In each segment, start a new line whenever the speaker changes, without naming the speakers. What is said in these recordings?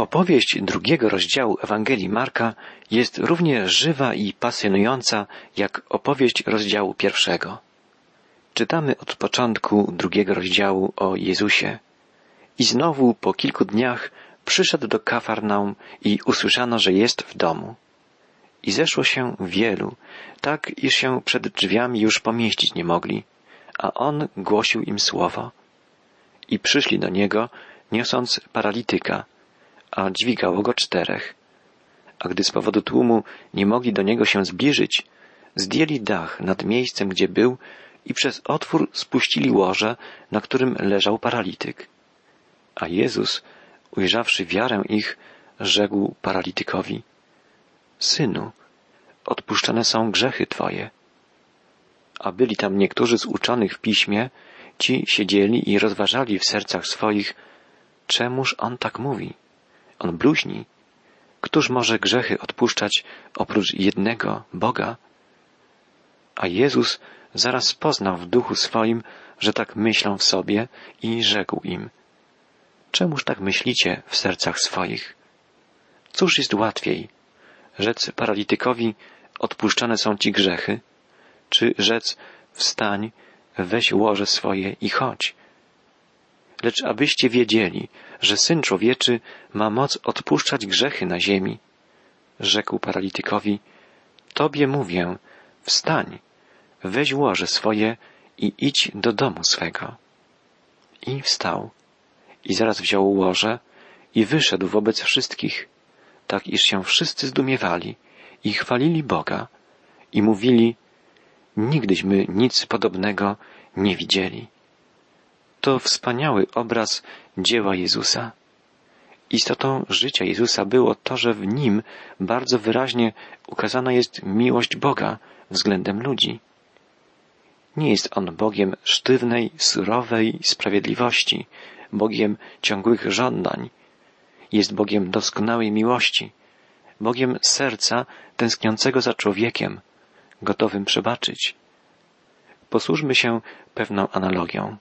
Opowieść drugiego rozdziału Ewangelii Marka jest równie żywa i pasjonująca jak opowieść rozdziału pierwszego. Czytamy od początku drugiego rozdziału o Jezusie. I znowu po kilku dniach przyszedł do Kafarnaum i usłyszano, że jest w domu. I zeszło się wielu, tak iż się przed drzwiami już pomieścić nie mogli, a on głosił im słowo. I przyszli do niego, niosąc paralityka, a dźwigało go czterech. A gdy z powodu tłumu nie mogli do niego się zbliżyć, zdjęli dach nad miejscem, gdzie był i przez otwór spuścili łoże, na którym leżał paralityk. A Jezus, ujrzawszy wiarę ich, rzekł paralitykowi, Synu, odpuszczone są grzechy Twoje. A byli tam niektórzy z uczonych w piśmie, ci siedzieli i rozważali w sercach swoich, czemuż on tak mówi? On bluźni. Któż może grzechy odpuszczać oprócz jednego Boga? A Jezus zaraz poznał w duchu swoim, że tak myślą w sobie i rzekł im, czemuż tak myślicie w sercach swoich? Cóż jest łatwiej, rzec paralitykowi, odpuszczane są ci grzechy, czy rzec, wstań, weź łoże swoje i chodź. Lecz abyście wiedzieli, że Syn Człowieczy ma moc odpuszczać grzechy na ziemi, rzekł paralitykowi, Tobie mówię, wstań, weź łoże swoje i idź do domu swego. I wstał, i zaraz wziął łoże i wyszedł wobec wszystkich, tak iż się wszyscy zdumiewali i chwalili Boga i mówili, nigdyśmy nic podobnego nie widzieli. To wspaniały obraz dzieła Jezusa. Istotą życia Jezusa było to, że w nim bardzo wyraźnie ukazana jest miłość Boga względem ludzi. Nie jest on Bogiem sztywnej, surowej sprawiedliwości, Bogiem ciągłych żądań. Jest Bogiem doskonałej miłości, Bogiem serca tęskniącego za człowiekiem, gotowym przebaczyć. Posłużmy się pewną analogią.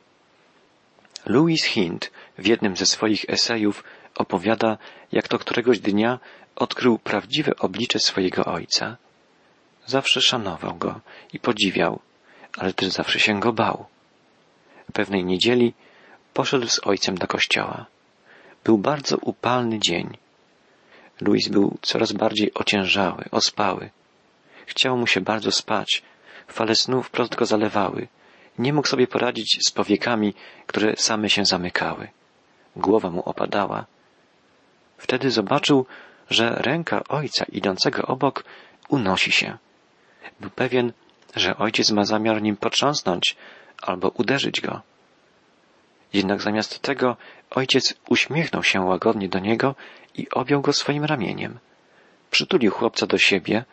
Louis Hind w jednym ze swoich esejów opowiada, jak to któregoś dnia odkrył prawdziwe oblicze swojego ojca. Zawsze szanował go i podziwiał, ale też zawsze się go bał. Pewnej niedzieli poszedł z ojcem do kościoła. Był bardzo upalny dzień. Louis był coraz bardziej ociężały, ospały. Chciało mu się bardzo spać. Fale snu wprost go zalewały. Nie mógł sobie poradzić z powiekami, które same się zamykały. Głowa mu opadała. Wtedy zobaczył, że ręka ojca idącego obok unosi się. Był pewien, że ojciec ma zamiar nim potrząsnąć albo uderzyć go. Jednak zamiast tego ojciec uśmiechnął się łagodnie do niego i objął go swoim ramieniem. Przytulił chłopca do siebie,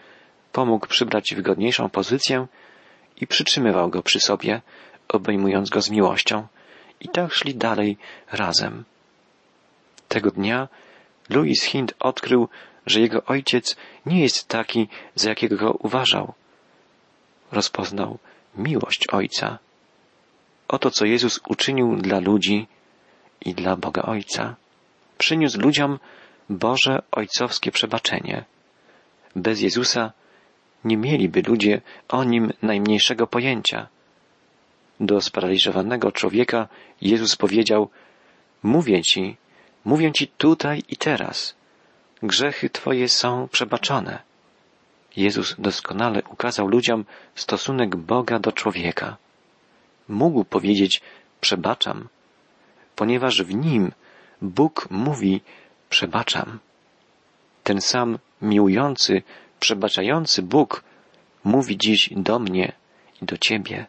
pomógł przybrać wygodniejszą pozycję i przytrzymywał go przy sobie, obejmując go z miłością, i tak szli dalej razem. Tego dnia Louis Hind odkrył, że jego ojciec nie jest taki, za jakiego go uważał. Rozpoznał miłość ojca. Oto, co Jezus uczynił dla ludzi i dla Boga Ojca. Przyniósł ludziom Boże Ojcowskie przebaczenie. Bez Jezusa nie mieliby ludzie o nim najmniejszego pojęcia. Do sparaliżowanego człowieka Jezus powiedział, mówię ci, mówię ci tutaj i teraz. Grzechy twoje są przebaczone. Jezus doskonale ukazał ludziom stosunek Boga do człowieka. Mógł powiedzieć, przebaczam, ponieważ w nim Bóg mówi, przebaczam. Ten sam miłujący, przebaczający Bóg mówi dziś do mnie i do Ciebie.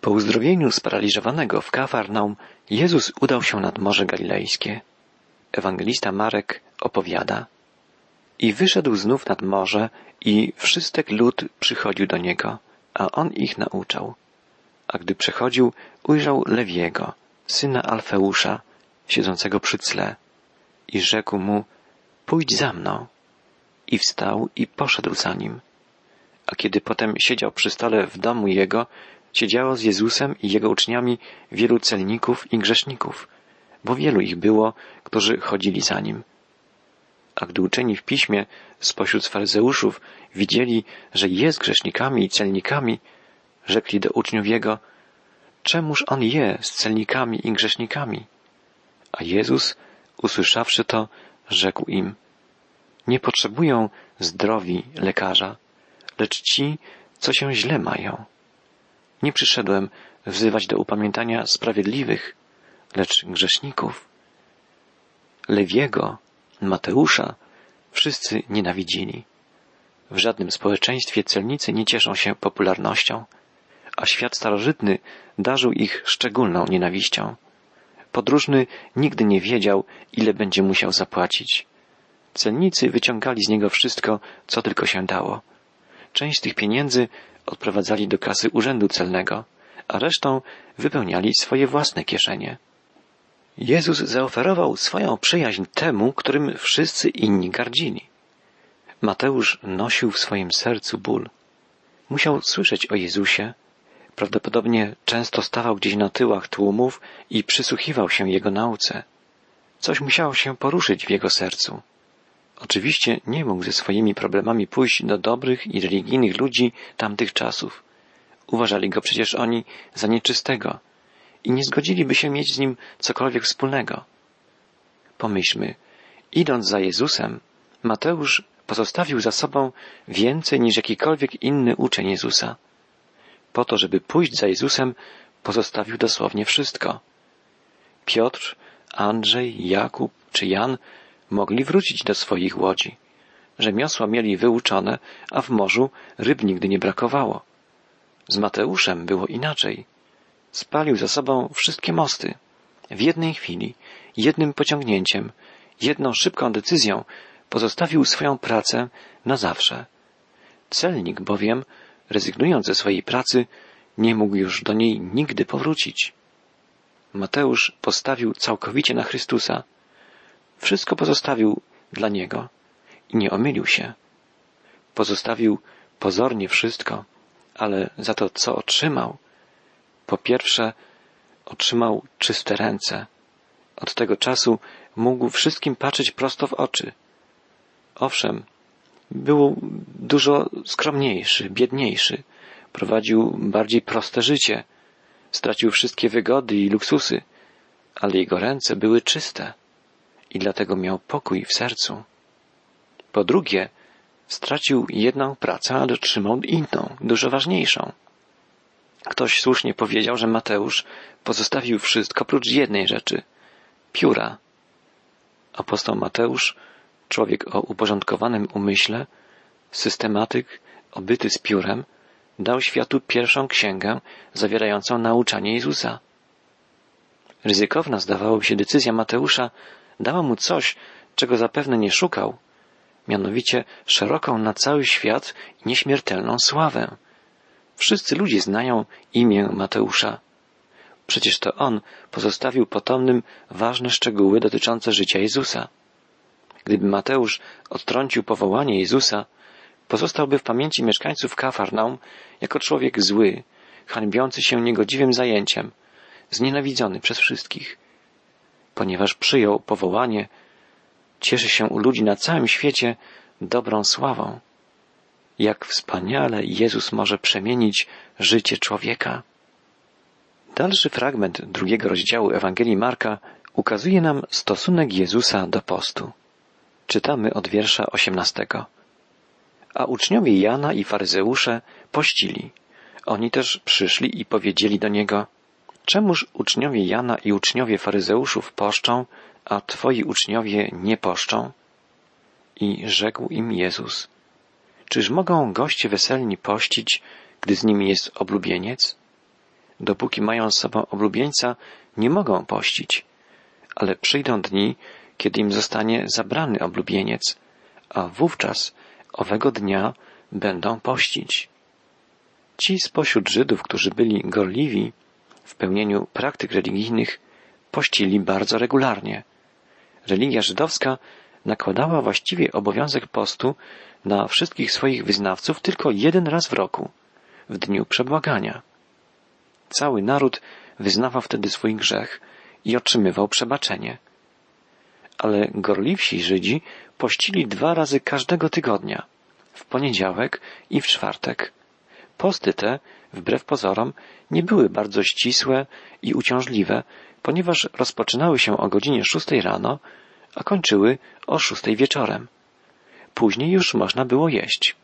Po uzdrowieniu sparaliżowanego w Kafarnaum Jezus udał się nad Morze Galilejskie. Ewangelista Marek opowiada. I wyszedł znów nad morze i wszystek lud przychodził do niego, a on ich nauczał. A gdy przechodził, ujrzał Lewiego, syna Alfeusza, siedzącego przy cle i rzekł mu, pójdź za mną. I wstał i poszedł za nim. A kiedy potem siedział przy stole w domu jego, siedziało z Jezusem i jego uczniami wielu celników i grzeszników, bo wielu ich było, którzy chodzili za nim. A gdy uczeni w piśmie spośród faryzeuszów widzieli, że jest grzesznikami i celnikami, rzekli do uczniów jego, czemuż on je z celnikami i grzesznikami? A Jezus, usłyszawszy to, rzekł im, nie potrzebują zdrowi lekarza, lecz ci, co się źle mają. Nie przyszedłem wzywać do upamiętania sprawiedliwych, lecz grzeszników. Lewiego, Mateusza wszyscy nienawidzili. W żadnym społeczeństwie celnicy nie cieszą się popularnością, a świat starożytny darzył ich szczególną nienawiścią. Podróżny nigdy nie wiedział, ile będzie musiał zapłacić. Celnicy wyciągali z niego wszystko, co tylko się dało. Część tych pieniędzy odprowadzali do kasy urzędu celnego, a resztą wypełniali swoje własne kieszenie. Jezus zaoferował swoją przyjaźń temu, którym wszyscy inni gardzili. Mateusz nosił w swoim sercu ból. Musiał słyszeć o Jezusie. Prawdopodobnie często stawał gdzieś na tyłach tłumów i przysłuchiwał się Jego nauce. Coś musiało się poruszyć w jego sercu. Oczywiście nie mógł ze swoimi problemami pójść do dobrych i religijnych ludzi tamtych czasów. Uważali go przecież oni za nieczystego i nie zgodziliby się mieć z nim cokolwiek wspólnego. Pomyślmy, idąc za Jezusem, Mateusz pozostawił za sobą więcej niż jakikolwiek inny uczeń Jezusa. Po to, żeby pójść za Jezusem, pozostawił dosłownie wszystko. Piotr, Andrzej, Jakub czy Jan mogli wrócić do swoich łodzi. Rzemiosła mieli wyuczone, a w morzu ryb nigdy nie brakowało. Z Mateuszem było inaczej. Spalił za sobą wszystkie mosty. W jednej chwili, jednym pociągnięciem, jedną szybką decyzją pozostawił swoją pracę na zawsze. Celnik bowiem, rezygnując ze swojej pracy, nie mógł już do niej nigdy powrócić. Mateusz postawił całkowicie na Chrystusa. Wszystko pozostawił dla Niego i nie omylił się. Pozostawił pozornie wszystko, ale za to, co otrzymał, po pierwsze, otrzymał czyste ręce. Od tego czasu mógł wszystkim patrzeć prosto w oczy. Owszem, był dużo skromniejszy, biedniejszy, prowadził bardziej proste życie, stracił wszystkie wygody i luksusy, ale jego ręce były czyste i dlatego miał pokój w sercu. Po drugie, stracił jedną pracę, a otrzymał inną, dużo ważniejszą. Ktoś słusznie powiedział, że Mateusz pozostawił wszystko prócz jednej rzeczy pióra. Apostoł Mateusz, człowiek o uporządkowanym umyśle, systematyk, obyty z piórem, dał światu pierwszą księgę zawierającą nauczanie Jezusa. Ryzykowna zdawałoby się decyzja Mateusza dała mu coś, czego zapewne nie szukał, mianowicie szeroką na cały świat i nieśmiertelną sławę. Wszyscy ludzie znają imię Mateusza. Przecież to on pozostawił potomnym ważne szczegóły dotyczące życia Jezusa. Gdyby Mateusz odtrącił powołanie Jezusa, pozostałby w pamięci mieszkańców Kafarnaum jako człowiek zły, hańbiący się niegodziwym zajęciem, znienawidzony przez wszystkich. Ponieważ przyjął powołanie, cieszy się u ludzi na całym świecie dobrą sławą jak wspaniale Jezus może przemienić życie człowieka. Dalszy fragment drugiego rozdziału Ewangelii Marka ukazuje nam stosunek Jezusa do postu. Czytamy od wiersza osiemnastego. A uczniowie Jana i faryzeusze pościli. Oni też przyszli i powiedzieli do niego, czemuż uczniowie Jana i uczniowie faryzeuszów poszczą, a twoi uczniowie nie poszczą? I rzekł im Jezus, Czyż mogą goście weselni pościć, gdy z nimi jest oblubieniec? Dopóki mają z sobą oblubieńca, nie mogą pościć, ale przyjdą dni, kiedy im zostanie zabrany oblubieniec, a wówczas owego dnia będą pościć. Ci spośród Żydów, którzy byli gorliwi w pełnieniu praktyk religijnych, pościli bardzo regularnie. Religia żydowska nakładała właściwie obowiązek postu na wszystkich swoich wyznawców tylko jeden raz w roku, w dniu przebłagania. Cały naród wyznawał wtedy swój grzech i otrzymywał przebaczenie. ale gorliwsi Żydzi pościli dwa razy każdego tygodnia, w poniedziałek i w czwartek. Posty te, wbrew pozorom, nie były bardzo ścisłe i uciążliwe, ponieważ rozpoczynały się o godzinie szóstej rano, a kończyły o szóstej wieczorem. Później już można było jeść.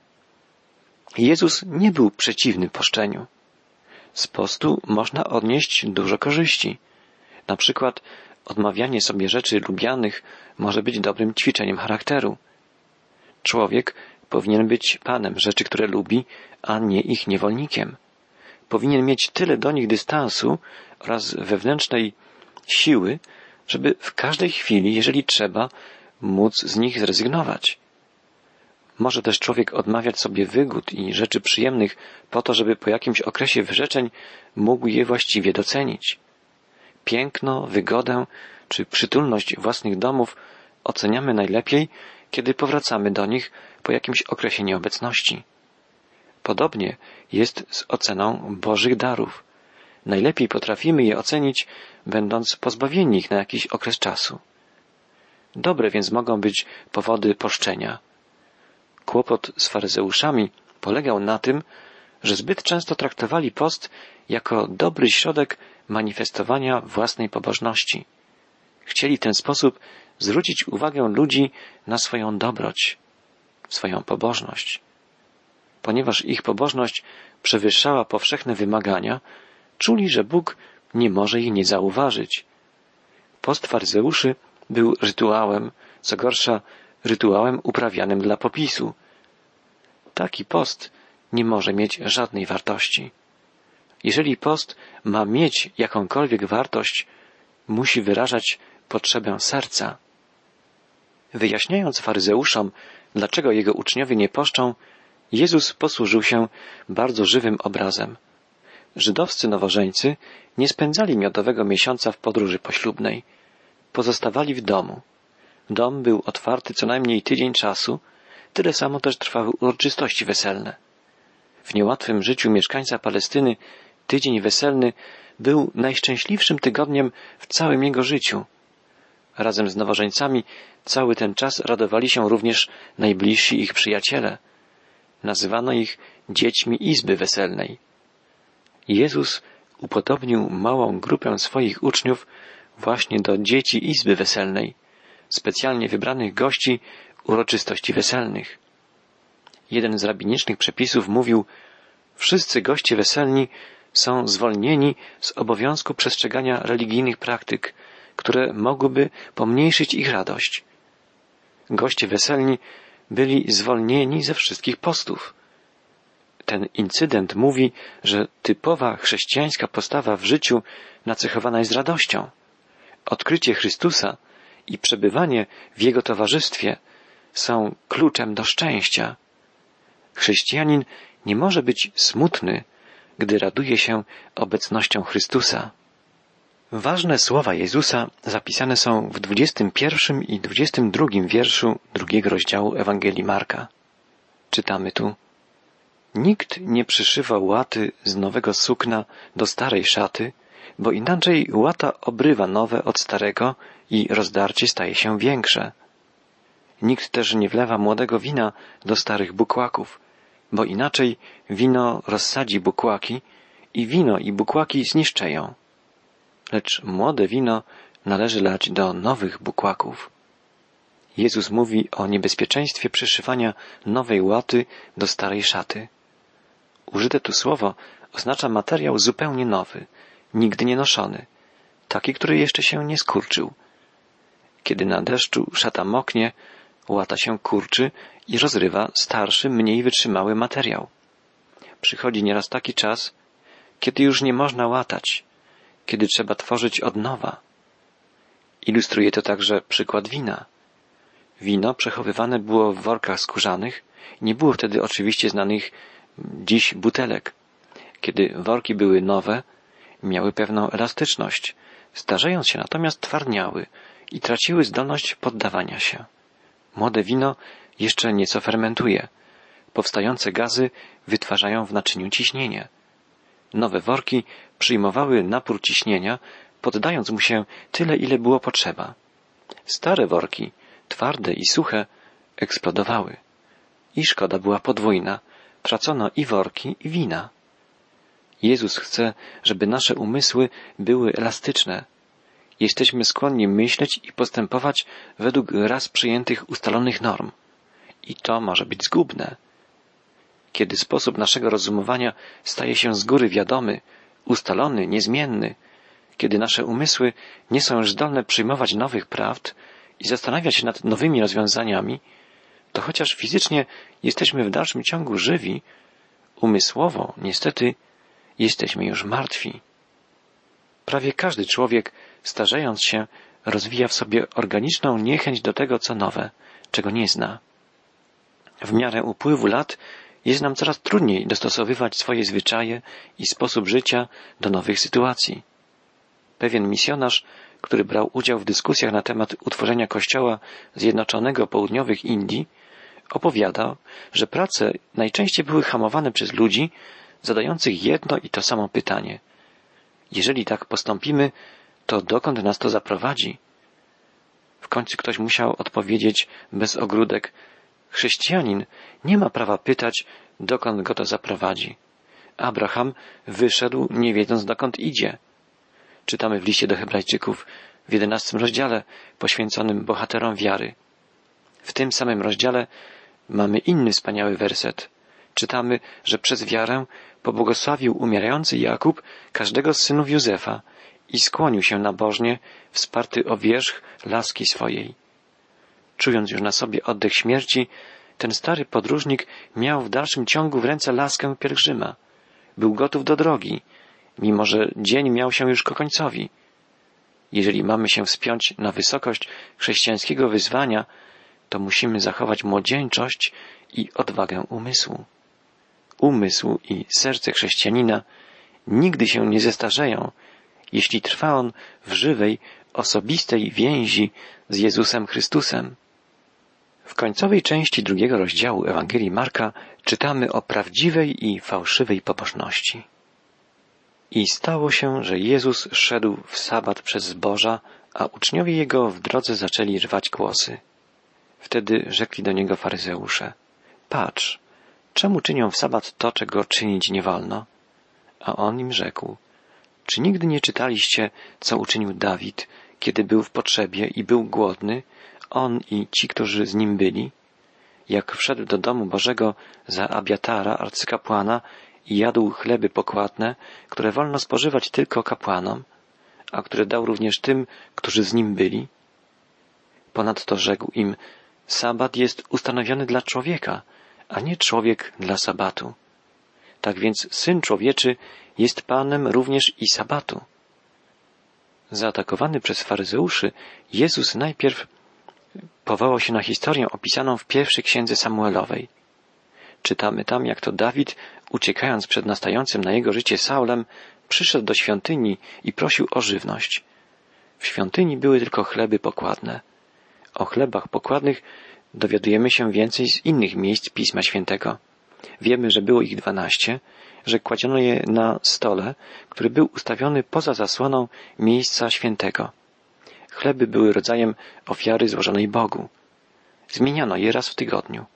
Jezus nie był przeciwny poszczeniu. Z postu można odnieść dużo korzyści. Na przykład odmawianie sobie rzeczy lubianych może być dobrym ćwiczeniem charakteru. Człowiek powinien być panem rzeczy, które lubi, a nie ich niewolnikiem. Powinien mieć tyle do nich dystansu oraz wewnętrznej siły, żeby w każdej chwili, jeżeli trzeba, móc z nich zrezygnować. Może też człowiek odmawiać sobie wygód i rzeczy przyjemnych po to, żeby po jakimś okresie wyrzeczeń mógł je właściwie docenić. Piękno, wygodę czy przytulność własnych domów oceniamy najlepiej, kiedy powracamy do nich po jakimś okresie nieobecności. Podobnie jest z oceną Bożych darów. Najlepiej potrafimy je ocenić, będąc pozbawieni ich na jakiś okres czasu. Dobre więc mogą być powody poszczenia. Kłopot z faryzeuszami polegał na tym, że zbyt często traktowali post jako dobry środek manifestowania własnej pobożności. Chcieli w ten sposób zwrócić uwagę ludzi na swoją dobroć, swoją pobożność. Ponieważ ich pobożność przewyższała powszechne wymagania, czuli, że Bóg nie może ich nie zauważyć. Post faryzeuszy był rytuałem, co gorsza, rytuałem uprawianym dla popisu. Taki post nie może mieć żadnej wartości. Jeżeli post ma mieć jakąkolwiek wartość, musi wyrażać potrzebę serca. Wyjaśniając faryzeuszom, dlaczego jego uczniowie nie poszczą, Jezus posłużył się bardzo żywym obrazem. Żydowscy nowożeńcy nie spędzali miodowego miesiąca w podróży poślubnej. Pozostawali w domu. Dom był otwarty co najmniej tydzień czasu, tyle samo też trwały uroczystości weselne. W niełatwym życiu mieszkańca Palestyny tydzień weselny był najszczęśliwszym tygodniem w całym jego życiu. Razem z nowożeńcami cały ten czas radowali się również najbliżsi ich przyjaciele. Nazywano ich dziećmi izby weselnej. Jezus upodobnił małą grupę swoich uczniów właśnie do dzieci izby weselnej, specjalnie wybranych gości uroczystości weselnych. Jeden z rabinicznych przepisów mówił, wszyscy goście weselni są zwolnieni z obowiązku przestrzegania religijnych praktyk, które mogłyby pomniejszyć ich radość. Goście weselni byli zwolnieni ze wszystkich postów. Ten incydent mówi, że typowa chrześcijańska postawa w życiu nacechowana jest radością. Odkrycie Chrystusa i przebywanie w Jego towarzystwie są kluczem do szczęścia. Chrześcijanin nie może być smutny, gdy raduje się obecnością Chrystusa. Ważne słowa Jezusa zapisane są w 21 i 22 wierszu drugiego rozdziału Ewangelii Marka. Czytamy tu Nikt nie przyszywa łaty z nowego sukna do starej szaty, bo inaczej łata obrywa nowe od starego i rozdarcie staje się większe. Nikt też nie wlewa młodego wina do starych bukłaków, bo inaczej wino rozsadzi bukłaki i wino i bukłaki zniszczeją. Lecz młode wino należy lać do nowych bukłaków. Jezus mówi o niebezpieczeństwie przyszywania nowej łaty do starej szaty. Użyte tu słowo oznacza materiał zupełnie nowy, nigdy nie noszony, taki, który jeszcze się nie skurczył. Kiedy na deszczu szata moknie, łata się kurczy i rozrywa starszy, mniej wytrzymały materiał. Przychodzi nieraz taki czas, kiedy już nie można łatać, kiedy trzeba tworzyć od nowa. Ilustruje to także przykład wina. Wino przechowywane było w workach skórzanych, nie było wtedy oczywiście znanych dziś butelek. Kiedy worki były nowe, miały pewną elastyczność, starzejąc się natomiast twardniały i traciły zdolność poddawania się. Młode wino jeszcze nieco fermentuje. Powstające gazy wytwarzają w naczyniu ciśnienie. Nowe worki przyjmowały napór ciśnienia, poddając mu się tyle, ile było potrzeba. Stare worki, twarde i suche, eksplodowały. I szkoda była podwójna. Tracono i worki, i wina. Jezus chce, żeby nasze umysły były elastyczne. Jesteśmy skłonni myśleć i postępować według raz przyjętych ustalonych norm. I to może być zgubne. Kiedy sposób naszego rozumowania staje się z góry wiadomy, ustalony, niezmienny, kiedy nasze umysły nie są już zdolne przyjmować nowych prawd i zastanawiać się nad nowymi rozwiązaniami, to chociaż fizycznie jesteśmy w dalszym ciągu żywi, umysłowo, niestety, jesteśmy już martwi. Prawie każdy człowiek, starzejąc się, rozwija w sobie organiczną niechęć do tego, co nowe, czego nie zna. W miarę upływu lat jest nam coraz trudniej dostosowywać swoje zwyczaje i sposób życia do nowych sytuacji. Pewien misjonarz, który brał udział w dyskusjach na temat utworzenia Kościoła Zjednoczonego Południowych Indii, opowiadał, że prace najczęściej były hamowane przez ludzi zadających jedno i to samo pytanie. Jeżeli tak postąpimy, to dokąd nas to zaprowadzi? W końcu ktoś musiał odpowiedzieć bez ogródek, Chrześcijanin nie ma prawa pytać, dokąd go to zaprowadzi. Abraham wyszedł, nie wiedząc dokąd idzie. Czytamy w liście do Hebrajczyków w jedenastym rozdziale poświęconym bohaterom wiary. W tym samym rozdziale mamy inny wspaniały werset. Czytamy, że przez wiarę pobłogosławił umierający Jakub każdego z synów Józefa i skłonił się nabożnie, wsparty o wierzch laski swojej. Czując już na sobie oddech śmierci, ten stary podróżnik miał w dalszym ciągu w ręce laskę pielgrzyma. Był gotów do drogi, mimo że dzień miał się już ku końcowi. Jeżeli mamy się wspiąć na wysokość chrześcijańskiego wyzwania, to musimy zachować młodzieńczość i odwagę umysłu. Umysł i serce chrześcijanina nigdy się nie zestarzeją, jeśli trwa on w żywej, osobistej więzi z Jezusem Chrystusem. W końcowej części drugiego rozdziału Ewangelii Marka czytamy o prawdziwej i fałszywej pobożności. I stało się, że Jezus szedł w sabat przez zboża, a uczniowie Jego w drodze zaczęli rwać kłosy. Wtedy rzekli do Niego faryzeusze, patrz, czemu czynią w sabat to, czego czynić nie wolno? A On im rzekł, czy nigdy nie czytaliście, co uczynił Dawid, kiedy był w potrzebie i był głodny, on i ci, którzy z nim byli, jak wszedł do domu Bożego za Abiatara, arcykapłana, i jadł chleby pokładne, które wolno spożywać tylko kapłanom, a które dał również tym, którzy z nim byli. Ponadto rzekł im, sabat jest ustanowiony dla człowieka, a nie człowiek dla sabatu. Tak więc Syn Człowieczy jest Panem również i sabatu. Zaatakowany przez faryzeuszy, Jezus najpierw powołał się na historię opisaną w pierwszej księdze Samuelowej. Czytamy tam, jak to Dawid, uciekając przed nastającym na jego życie Saulem, przyszedł do świątyni i prosił o żywność. W świątyni były tylko chleby pokładne. O chlebach pokładnych dowiadujemy się więcej z innych miejsc Pisma Świętego. Wiemy, że było ich dwanaście, że kładziono je na stole, który był ustawiony poza zasłoną miejsca świętego. Chleby były rodzajem ofiary złożonej Bogu. Zmieniano je raz w tygodniu.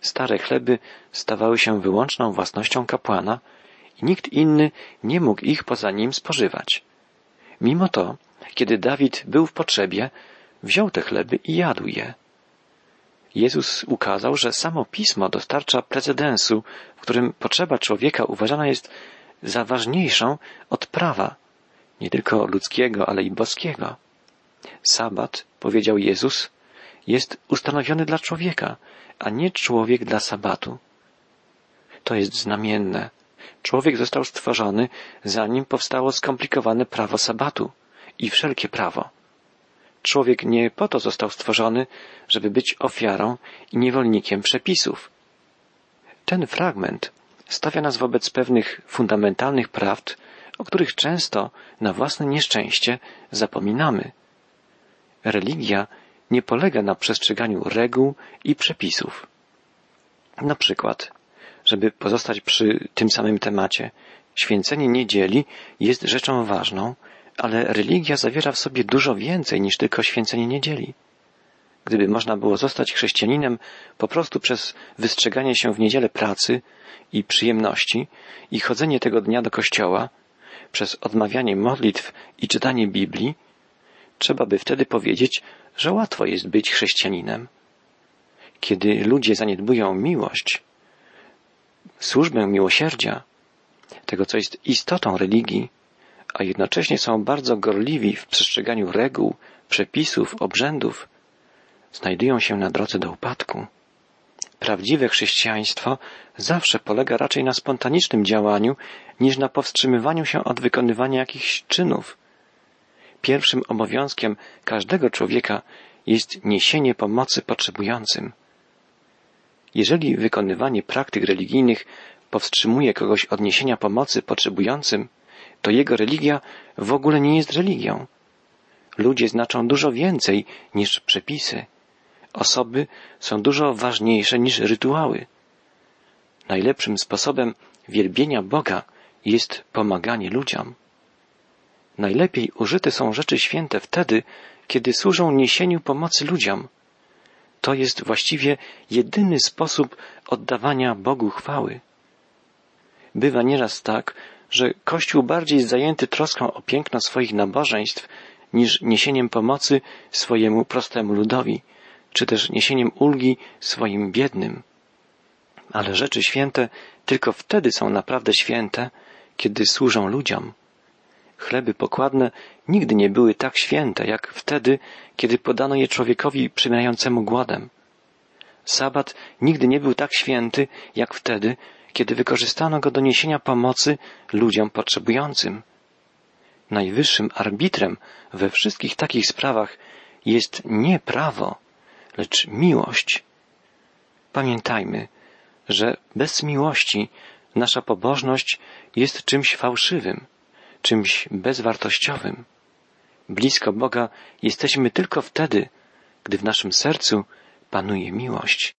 Stare chleby stawały się wyłączną własnością kapłana i nikt inny nie mógł ich poza nim spożywać. Mimo to, kiedy Dawid był w potrzebie, wziął te chleby i jadł je. Jezus ukazał, że samo pismo dostarcza precedensu, w którym potrzeba człowieka uważana jest za ważniejszą od prawa, nie tylko ludzkiego, ale i boskiego. Sabat, powiedział Jezus, jest ustanowiony dla człowieka, a nie człowiek dla sabatu. To jest znamienne. Człowiek został stworzony, zanim powstało skomplikowane prawo sabatu i wszelkie prawo. Człowiek nie po to został stworzony, żeby być ofiarą i niewolnikiem przepisów. Ten fragment stawia nas wobec pewnych fundamentalnych prawd, o których często na własne nieszczęście zapominamy. Religia nie polega na przestrzeganiu reguł i przepisów. Na przykład, żeby pozostać przy tym samym temacie, święcenie niedzieli jest rzeczą ważną, ale religia zawiera w sobie dużo więcej niż tylko święcenie niedzieli. Gdyby można było zostać chrześcijaninem po prostu przez wystrzeganie się w niedzielę pracy i przyjemności i chodzenie tego dnia do kościoła, przez odmawianie modlitw i czytanie Biblii, trzeba by wtedy powiedzieć, że łatwo jest być chrześcijaninem. Kiedy ludzie zaniedbują miłość, służbę miłosierdzia, tego co jest istotą religii, a jednocześnie są bardzo gorliwi w przestrzeganiu reguł, przepisów, obrzędów, znajdują się na drodze do upadku. Prawdziwe chrześcijaństwo zawsze polega raczej na spontanicznym działaniu niż na powstrzymywaniu się od wykonywania jakichś czynów. Pierwszym obowiązkiem każdego człowieka jest niesienie pomocy potrzebującym. Jeżeli wykonywanie praktyk religijnych powstrzymuje kogoś od niesienia pomocy potrzebującym, to jego religia w ogóle nie jest religią. Ludzie znaczą dużo więcej niż przepisy. Osoby są dużo ważniejsze niż rytuały. Najlepszym sposobem wielbienia Boga jest pomaganie ludziom. Najlepiej użyte są rzeczy święte wtedy, kiedy służą niesieniu pomocy ludziom. To jest właściwie jedyny sposób oddawania Bogu chwały. Bywa nieraz tak, że Kościół bardziej zajęty troską o piękno swoich nabożeństw niż niesieniem pomocy swojemu prostemu ludowi, czy też niesieniem ulgi swoim biednym. Ale rzeczy święte tylko wtedy są naprawdę święte, kiedy służą ludziom. Chleby pokładne nigdy nie były tak święte, jak wtedy, kiedy podano je człowiekowi przymierającemu głodem. Sabat nigdy nie był tak święty, jak wtedy, kiedy wykorzystano go do niesienia pomocy ludziom potrzebującym. Najwyższym arbitrem we wszystkich takich sprawach jest nie prawo, lecz miłość. Pamiętajmy, że bez miłości nasza pobożność jest czymś fałszywym, czymś bezwartościowym. Blisko Boga jesteśmy tylko wtedy, gdy w naszym sercu panuje miłość.